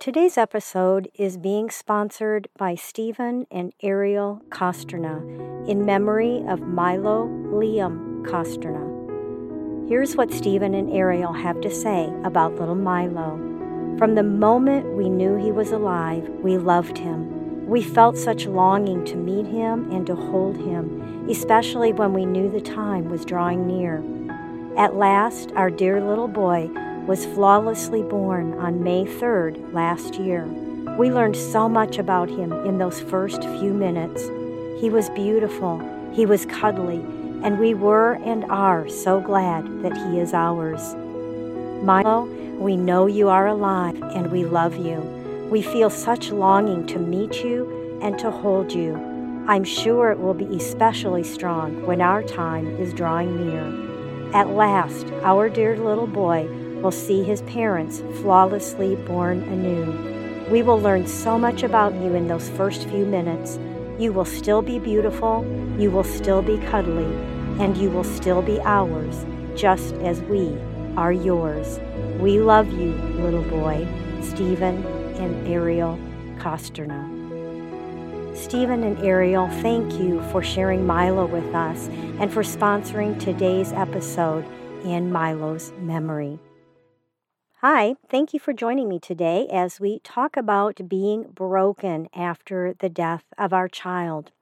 Today's episode is being sponsored by Stephen and Ariel Kostrna in memory of Milo Liam Kostrna. Here's what Stephen and Ariel have to say about little Milo. From the moment we knew he was alive, we loved him. We felt such longing to meet him and to hold him, especially when we knew the time was drawing near. At last, our dear little boy was flawlessly born on May 3rd last year. We learned so much about him in those first few minutes. He was beautiful, he was cuddly, and we were and are so glad that he is ours. Milo, we know you are alive and we love you. We feel such longing to meet you and to hold you. I'm sure it will be especially strong when our time is drawing near. At last, our dear little boy will see his parents flawlessly born anew. We will learn so much about you in those first few minutes. You will still be beautiful, you will still be cuddly, and you will still be ours, just as we are yours. We love you, little boy, Stephen and Ariel Kostrna. Stephen and Ariel, thank you for sharing Milo with us and for sponsoring today's episode in Milo's memory. Hi, thank you for joining me today as we talk about being broken after the death of our child.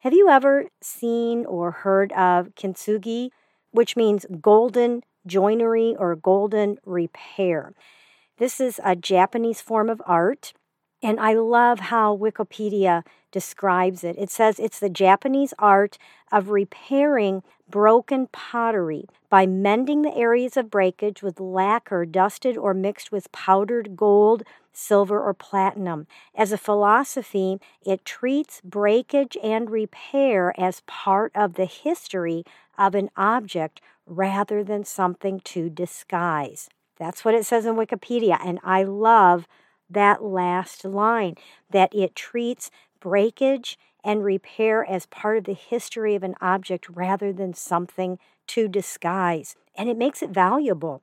Have you ever seen or heard of kintsugi, which means golden joinery or golden repair? This is a Japanese form of art, and I love how Wikipedia describes it. It says it's the Japanese art of repairing broken pottery by mending the areas of breakage with lacquer dusted or mixed with powdered gold, silver, or platinum. As a philosophy, it treats breakage and repair as part of the history of an object rather than something to disguise. That's what it says in Wikipedia, and I love that last line that it treats breakage and repair as part of the history of an object rather than something to disguise. And it makes it valuable.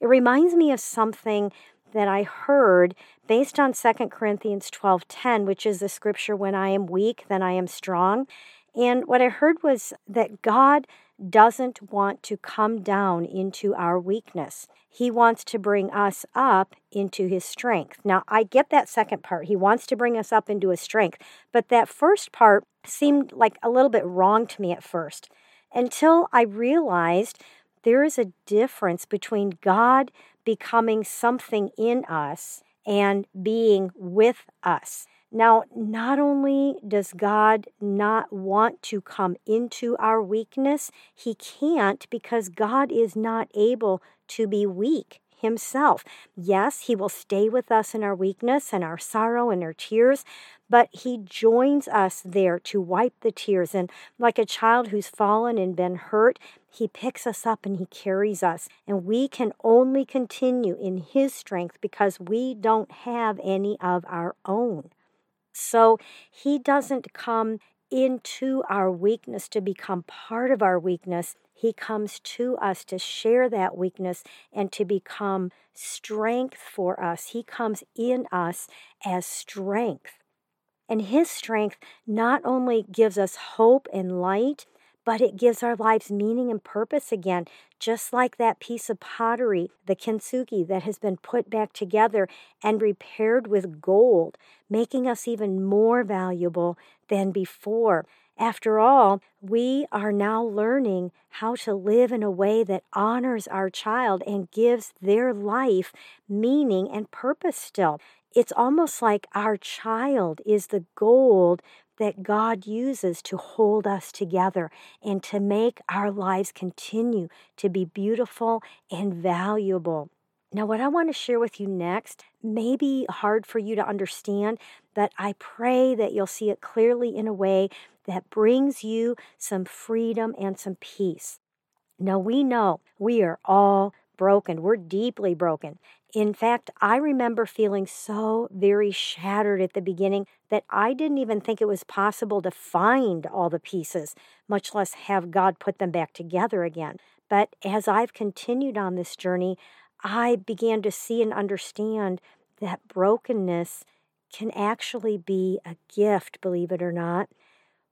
It reminds me of something that I heard based on 2 Corinthians 12:10, which is the scripture when I am weak, then I am strong. And what I heard was that God doesn't want to come down into our weakness. He wants to bring us up into his strength. Now, I get that second part. He wants to bring us up into his strength. But that first part seemed like a little bit wrong to me at first until I realized there is a difference between God becoming something in us and being with us. Now, not only does God not want to come into our weakness, He can't because God is not able to be weak himself. Yes, he will stay with us in our weakness and our sorrow and our tears, but he joins us there to wipe the tears. And like a child who's fallen and been hurt, he picks us up and he carries us. And we can only continue in his strength because we don't have any of our own. So he doesn't come into our weakness to become part of our weakness. He comes to us to share that weakness and to become strength for us. He comes in us as strength. And His strength not only gives us hope and light, but it gives our lives meaning and purpose again, just like that piece of pottery, the kintsugi, that has been put back together and repaired with gold, making us even more valuable than before. After all, we are now learning how to live in a way that honors our child and gives their life meaning and purpose still. It's almost like our child is the gold that God uses to hold us together and to make our lives continue to be beautiful and valuable. Now, what I want to share with you next may be hard for you to understand, but I pray that you'll see it clearly in a way that brings you some freedom and some peace. Now, we know we are all broken. We're deeply broken. In fact, I remember feeling so very shattered at the beginning that I didn't even think it was possible to find all the pieces, much less have God put them back together again. But as I've continued on this journey, I began to see and understand that brokenness can actually be a gift, believe it or not.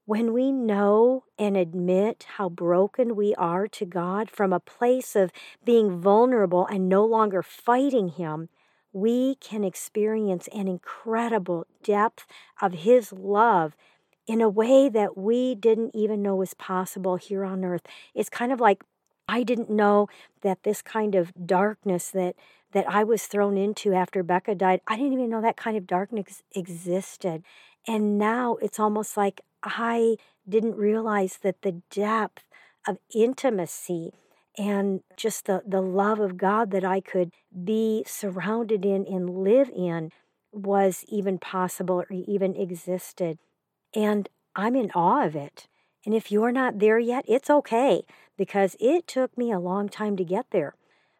When we know and admit how broken we are to God from a place of being vulnerable and no longer fighting Him, we can experience an incredible depth of His love in a way that we didn't even know was possible here on earth. It's kind of like I didn't know that this kind of darkness that that I was thrown into after Becca died, I didn't even know that kind of darkness existed. And now it's almost like I didn't realize that the depth of intimacy and just the, the love of God that I could be surrounded in and live in was even possible or even existed. And I'm in awe of it. And if you're not there yet, it's okay because it took me a long time to get there.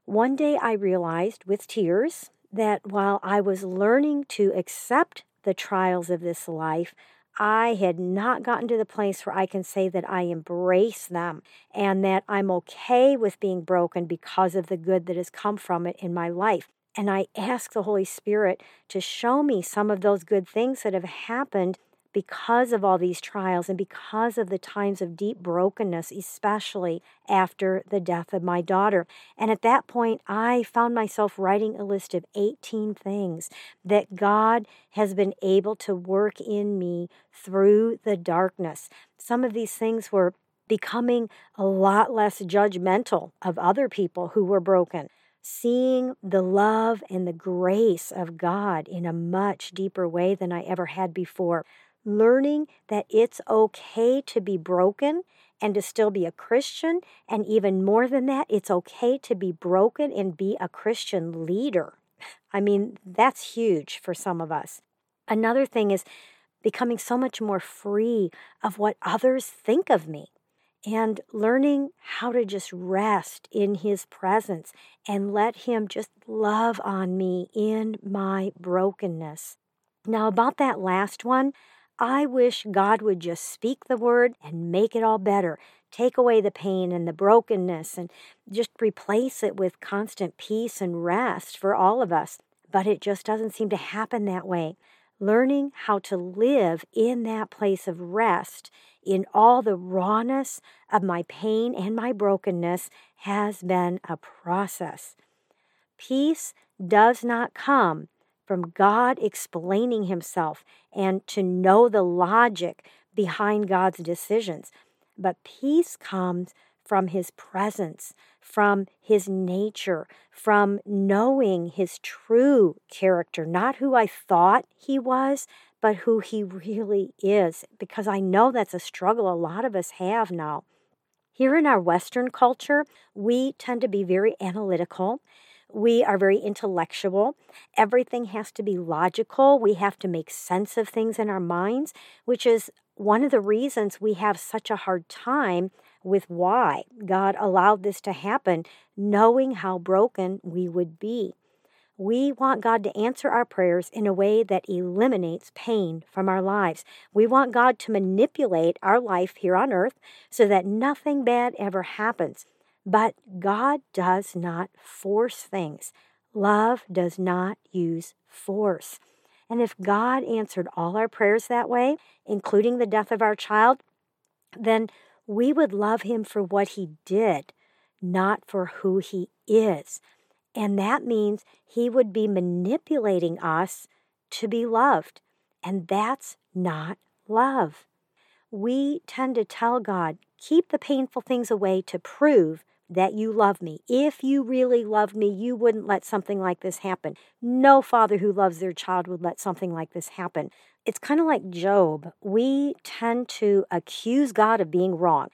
One day I realized with tears that while I was learning to accept the trials of this life, I had not gotten to the place where I can say that I embrace them and that I'm okay with being broken because of the good that has come from it in my life. And I ask the Holy Spirit to show me some of those good things that have happened because of all these trials and because of the times of deep brokenness, especially after the death of my daughter. And at that point, I found myself writing a list of 18 things that God has been able to work in me through the darkness. Some of these things were becoming a lot less judgmental of other people who were broken seeing the love and the grace of God in a much deeper way than I ever had before learning that it's okay to be broken and to still be a Christian. And even more than that, it's okay to be broken and be a Christian leader. I mean, that's huge for some of us. Another thing is becoming so much more free of what others think of me and learning how to just rest in his presence and let him just love on me in my brokenness. Now, about that last one, I wish God would just speak the word and make it all better. Take away the pain and the brokenness and just replace it with constant peace and rest for all of us. But it just doesn't seem to happen that way. Learning how to live in that place of rest in all the rawness of my pain and my brokenness has been a process. Peace does not come from God explaining himself and to know the logic behind God's decisions. But peace comes from his presence, from his nature, from knowing his true character, not who I thought he was, but who he really is, because I know that's a struggle a lot of us have now. Here in our Western culture, we tend to be very analytical we are very intellectual. Everything has to be logical. We have to make sense of things in our minds, which is one of the reasons we have such a hard time with why God allowed this to happen, knowing how broken we would be. We want God to answer our prayers in a way that eliminates pain from our lives. We want God to manipulate our life here on earth so that nothing bad ever happens. But God does not force things. Love does not use force. And if God answered all our prayers that way, including the death of our child, then we would love him for what he did, not for who he is. And that means he would be manipulating us to be loved. And that's not love. We tend to tell God, keep the painful things away to prove that you love me. If you really loved me, you wouldn't let something like this happen. No father who loves their child would let something like this happen. It's kind of like Job. We tend to accuse God of being wrong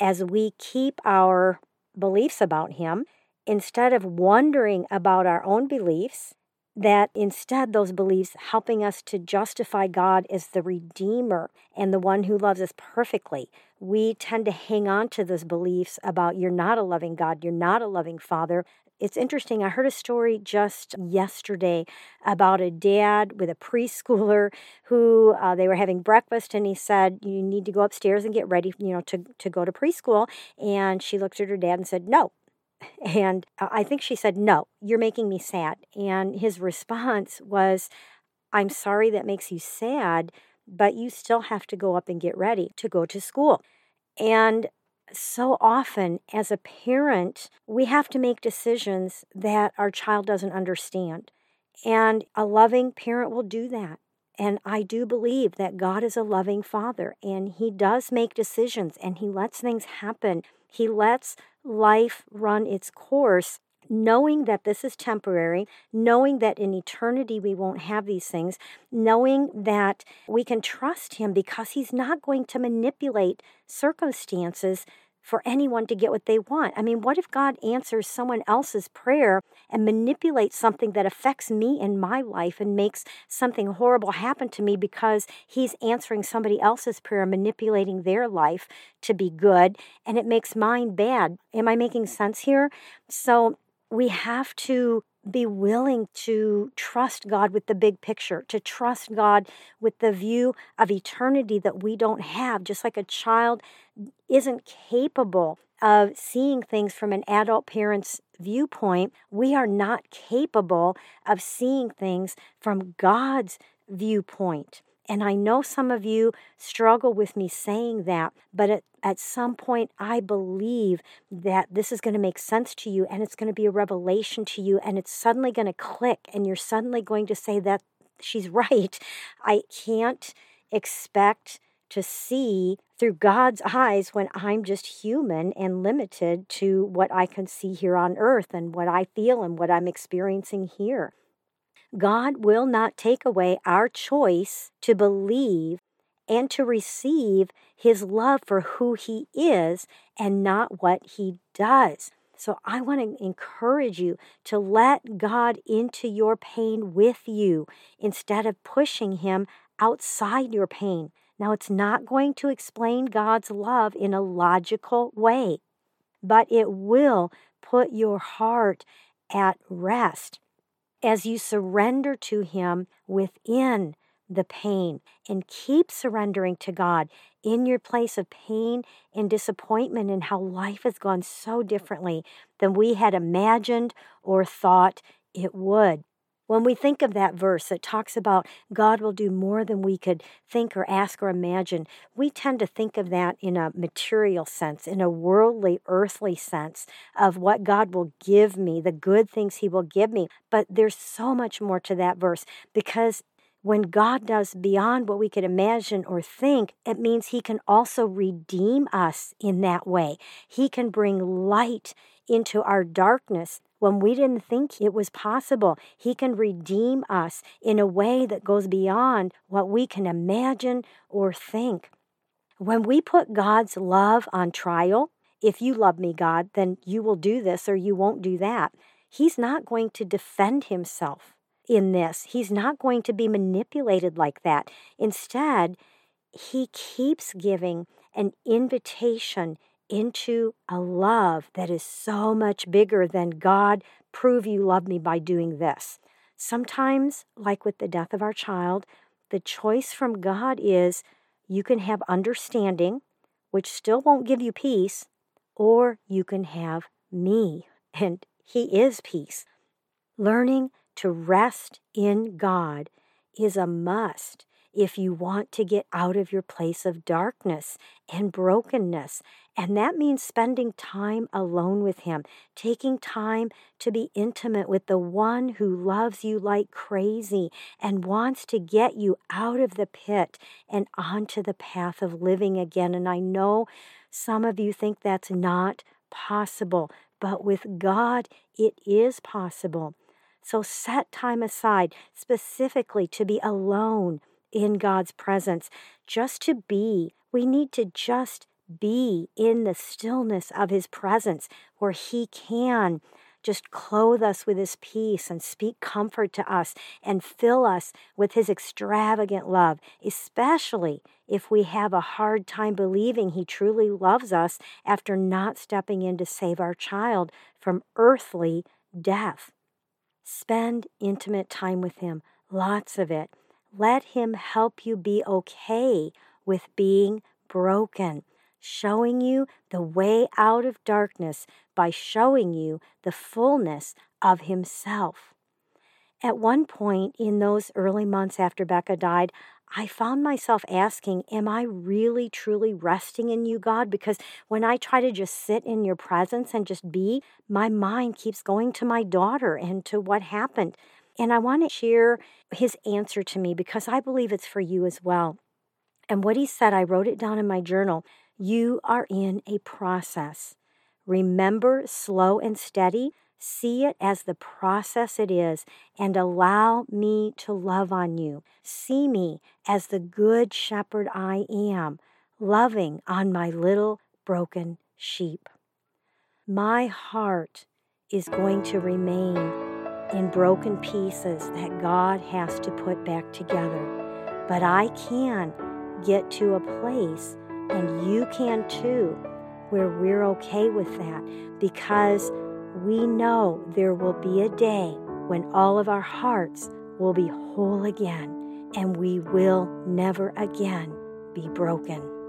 as we keep our beliefs about him instead of wondering about our own beliefs, that instead those beliefs helping us to justify God as the Redeemer and the one who loves us perfectly. We tend to hang on to those beliefs about you're not a loving God, you're not a loving Father. It's interesting. I heard a story just yesterday about a dad with a preschooler who uh, they were having breakfast, and he said, "You need to go upstairs and get ready, you know, to to go to preschool." And she looked at her dad and said, "No, and I think she said, No, you're making me sad. And his response was, I'm sorry that makes you sad, but you still have to go up and get ready to go to school. And so often, as a parent, we have to make decisions that our child doesn't understand. And a loving parent will do that. And I do believe that God is a loving father and he does make decisions and he lets things happen. He lets life run its course, knowing that this is temporary, knowing that in eternity we won't have these things, knowing that we can trust Him because He's not going to manipulate circumstances for anyone to get what they want. I mean, what if God answers someone else's prayer and manipulates something that affects me in my life and makes something horrible happen to me because he's answering somebody else's prayer, and manipulating their life to be good, and it makes mine bad? Am I making sense here? So we have to be willing to trust God with the big picture, to trust God with the view of eternity that we don't have, just like a child isn't capable of seeing things from an adult parent's viewpoint. We are not capable of seeing things from God's viewpoint. And I know some of you struggle with me saying that, but at, at some point, I believe that this is going to make sense to you and it's going to be a revelation to you and it's suddenly going to click and you're suddenly going to say that she's right. I can't expect to see through God's eyes when I'm just human and limited to what I can see here on earth and what I feel and what I'm experiencing here. God will not take away our choice to believe and to receive his love for who he is and not what he does. So I want to encourage you to let God into your pain with you instead of pushing him outside your pain. Now, it's not going to explain God's love in a logical way, but it will put your heart at rest as you surrender to Him within the pain and keep surrendering to God in your place of pain and disappointment and how life has gone so differently than we had imagined or thought it would. When we think of that verse that talks about God will do more than we could think or ask or imagine, we tend to think of that in a material sense, in a worldly, earthly sense of what God will give me, the good things He will give me. But there's so much more to that verse because when God does beyond what we could imagine or think, it means He can also redeem us in that way. He can bring light into our darkness when we didn't think it was possible. He can redeem us in a way that goes beyond what we can imagine or think. When we put God's love on trial, if you love me, God, then you will do this or you won't do that. He's not going to defend himself in this. He's not going to be manipulated like that. Instead, he keeps giving an invitation into a love that is so much bigger than God, prove you love me by doing this. Sometimes, like with the death of our child, the choice from God is you can have understanding, which still won't give you peace, or you can have me, and He is peace. Learning to rest in God is a must if you want to get out of your place of darkness and brokenness. And that means spending time alone with Him, taking time to be intimate with the one who loves you like crazy and wants to get you out of the pit and onto the path of living again. And I know some of you think that's not possible, but with God, it is possible. So set time aside specifically to be alone in God's presence, just to be. We need to just be in the stillness of His presence where He can just clothe us with His peace and speak comfort to us and fill us with His extravagant love, especially if we have a hard time believing He truly loves us after not stepping in to save our child from earthly death. Spend intimate time with Him, lots of it. Let Him help you be okay with being broken, showing you the way out of darkness by showing you the fullness of Himself. At one point in those early months after Becca died, I found myself asking, Am I really truly resting in you, God? Because when I try to just sit in your presence and just be, my mind keeps going to my daughter and to what happened. And I want to share his answer to me because I believe it's for you as well. And what he said, I wrote it down in my journal. You are in a process. Remember, slow and steady. See it as the process it is and allow me to love on you. See me as the good shepherd I am, loving on my little broken sheep. My heart is going to remain in broken pieces that God has to put back together. But I can get to a place, and you can too, where we're okay with that because we know there will be a day when all of our hearts will be whole again and we will never again be broken.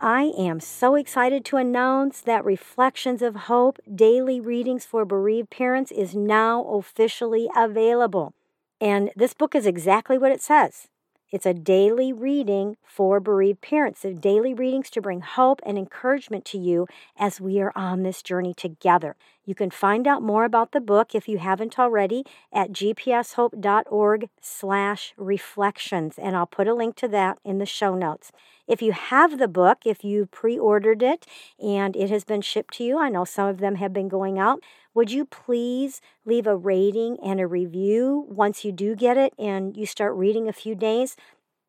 I am so excited to announce that Reflections of Hope Daily Readings for Bereaved Parents is now officially available. And this book is exactly what it says it's a daily reading for bereaved parents, so daily readings to bring hope and encouragement to you as we are on this journey together. You can find out more about the book if you haven't already at gpshope.org slash reflections, and I'll put a link to that in the show notes. If you have the book, if you pre ordered it and it has been shipped to you, I know some of them have been going out, would you please leave a rating and a review once you do get it and you start reading a few days?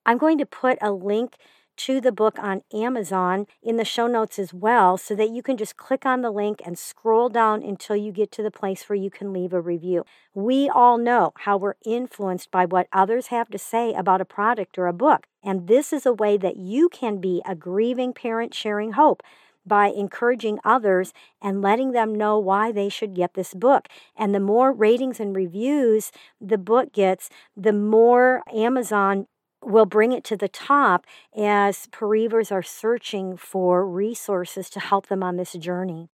I'm going to put a link to the book on Amazon in the show notes as well so that you can just click on the link and scroll down until you get to the place where you can leave a review. We all know how we're influenced by what others have to say about a product or a book, and this is a way that you can be a grieving parent sharing hope by encouraging others and letting them know why they should get this book. And the more ratings and reviews the book gets, the more Amazon will bring it to the top as pareavors are searching for resources to help them on this journey.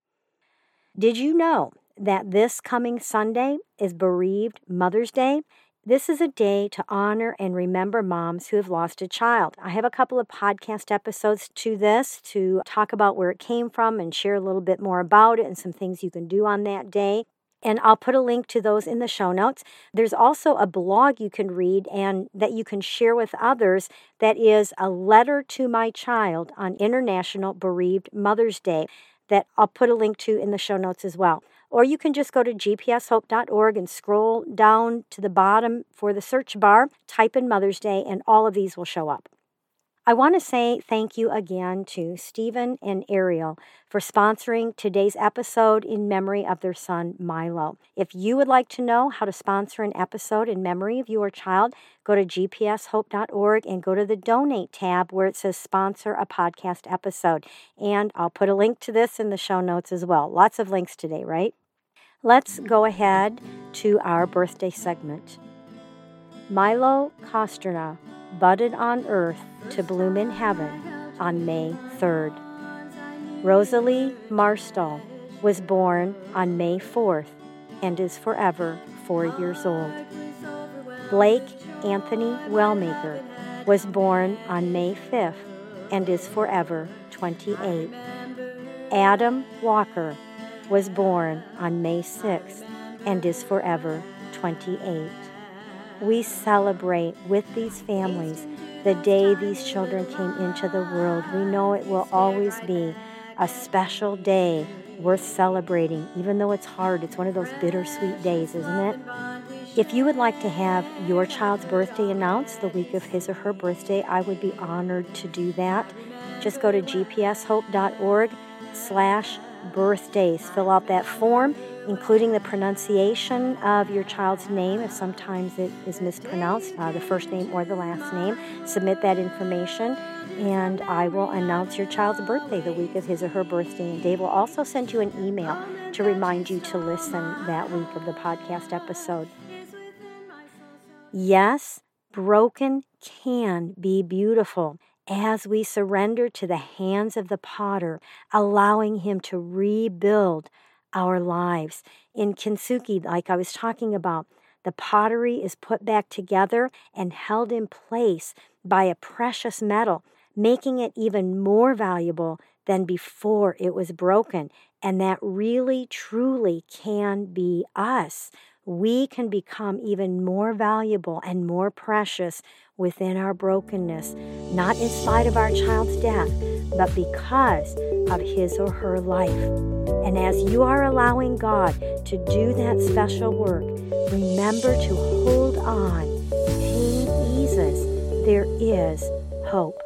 Did you know that this coming Sunday is Bereaved Mother's Day? This is a day to honor and remember moms who have lost a child. I have a couple of podcast episodes to this to talk about where it came from and share a little bit more about it and some things you can do on that day. And I'll put a link to those in the show notes. There's also a blog you can read and that you can share with others that is a letter to my child on International Bereaved Mother's Day that I'll put a link to in the show notes as well. Or you can just go to gpshope.org and scroll down to the bottom for the search bar, type in Mother's Day, and all of these will show up. I want to say thank you again to Stephen and Ariel for sponsoring today's episode in memory of their son, Milo. If you would like to know how to sponsor an episode in memory of your child, go to gpshope.org and go to the donate tab where it says sponsor a podcast episode. And I'll put a link to this in the show notes as well. Lots of links today, right? Let's go ahead to our birthday segment. Milo Kostrna budded on earth to bloom in heaven on May 3rd. Rosalie Marstall was born on May 4th and is forever four years old. Blake Anthony Wellmaker was born on May 5th and is forever 28. Adam Walker was born on May 6th and is forever 28 we celebrate with these families the day these children came into the world. We know it will always be a special day worth celebrating, even though it's hard. It's one of those bittersweet days, isn't it? If you would like to have your child's birthday announced the week of his or her birthday, I would be honored to do that. Just go to gpshope.org slash birthdays. Fill out that form, including the pronunciation of your child's name, if sometimes it is mispronounced, uh, the first name or the last name. Submit that information, and I will announce your child's birthday the week of his or her birthday. And Dave will also send you an email to remind you to listen that week of the podcast episode. Yes, broken can be beautiful as we surrender to the hands of the potter, allowing him to rebuild our lives. In Kintsugi, like I was talking about, the pottery is put back together and held in place by a precious metal, making it even more valuable than before it was broken. And that really, truly can be us we can become even more valuable and more precious within our brokenness, not in spite of our child's death, but because of his or her life. And as you are allowing God to do that special work, remember to hold on. Pain eases. There is hope.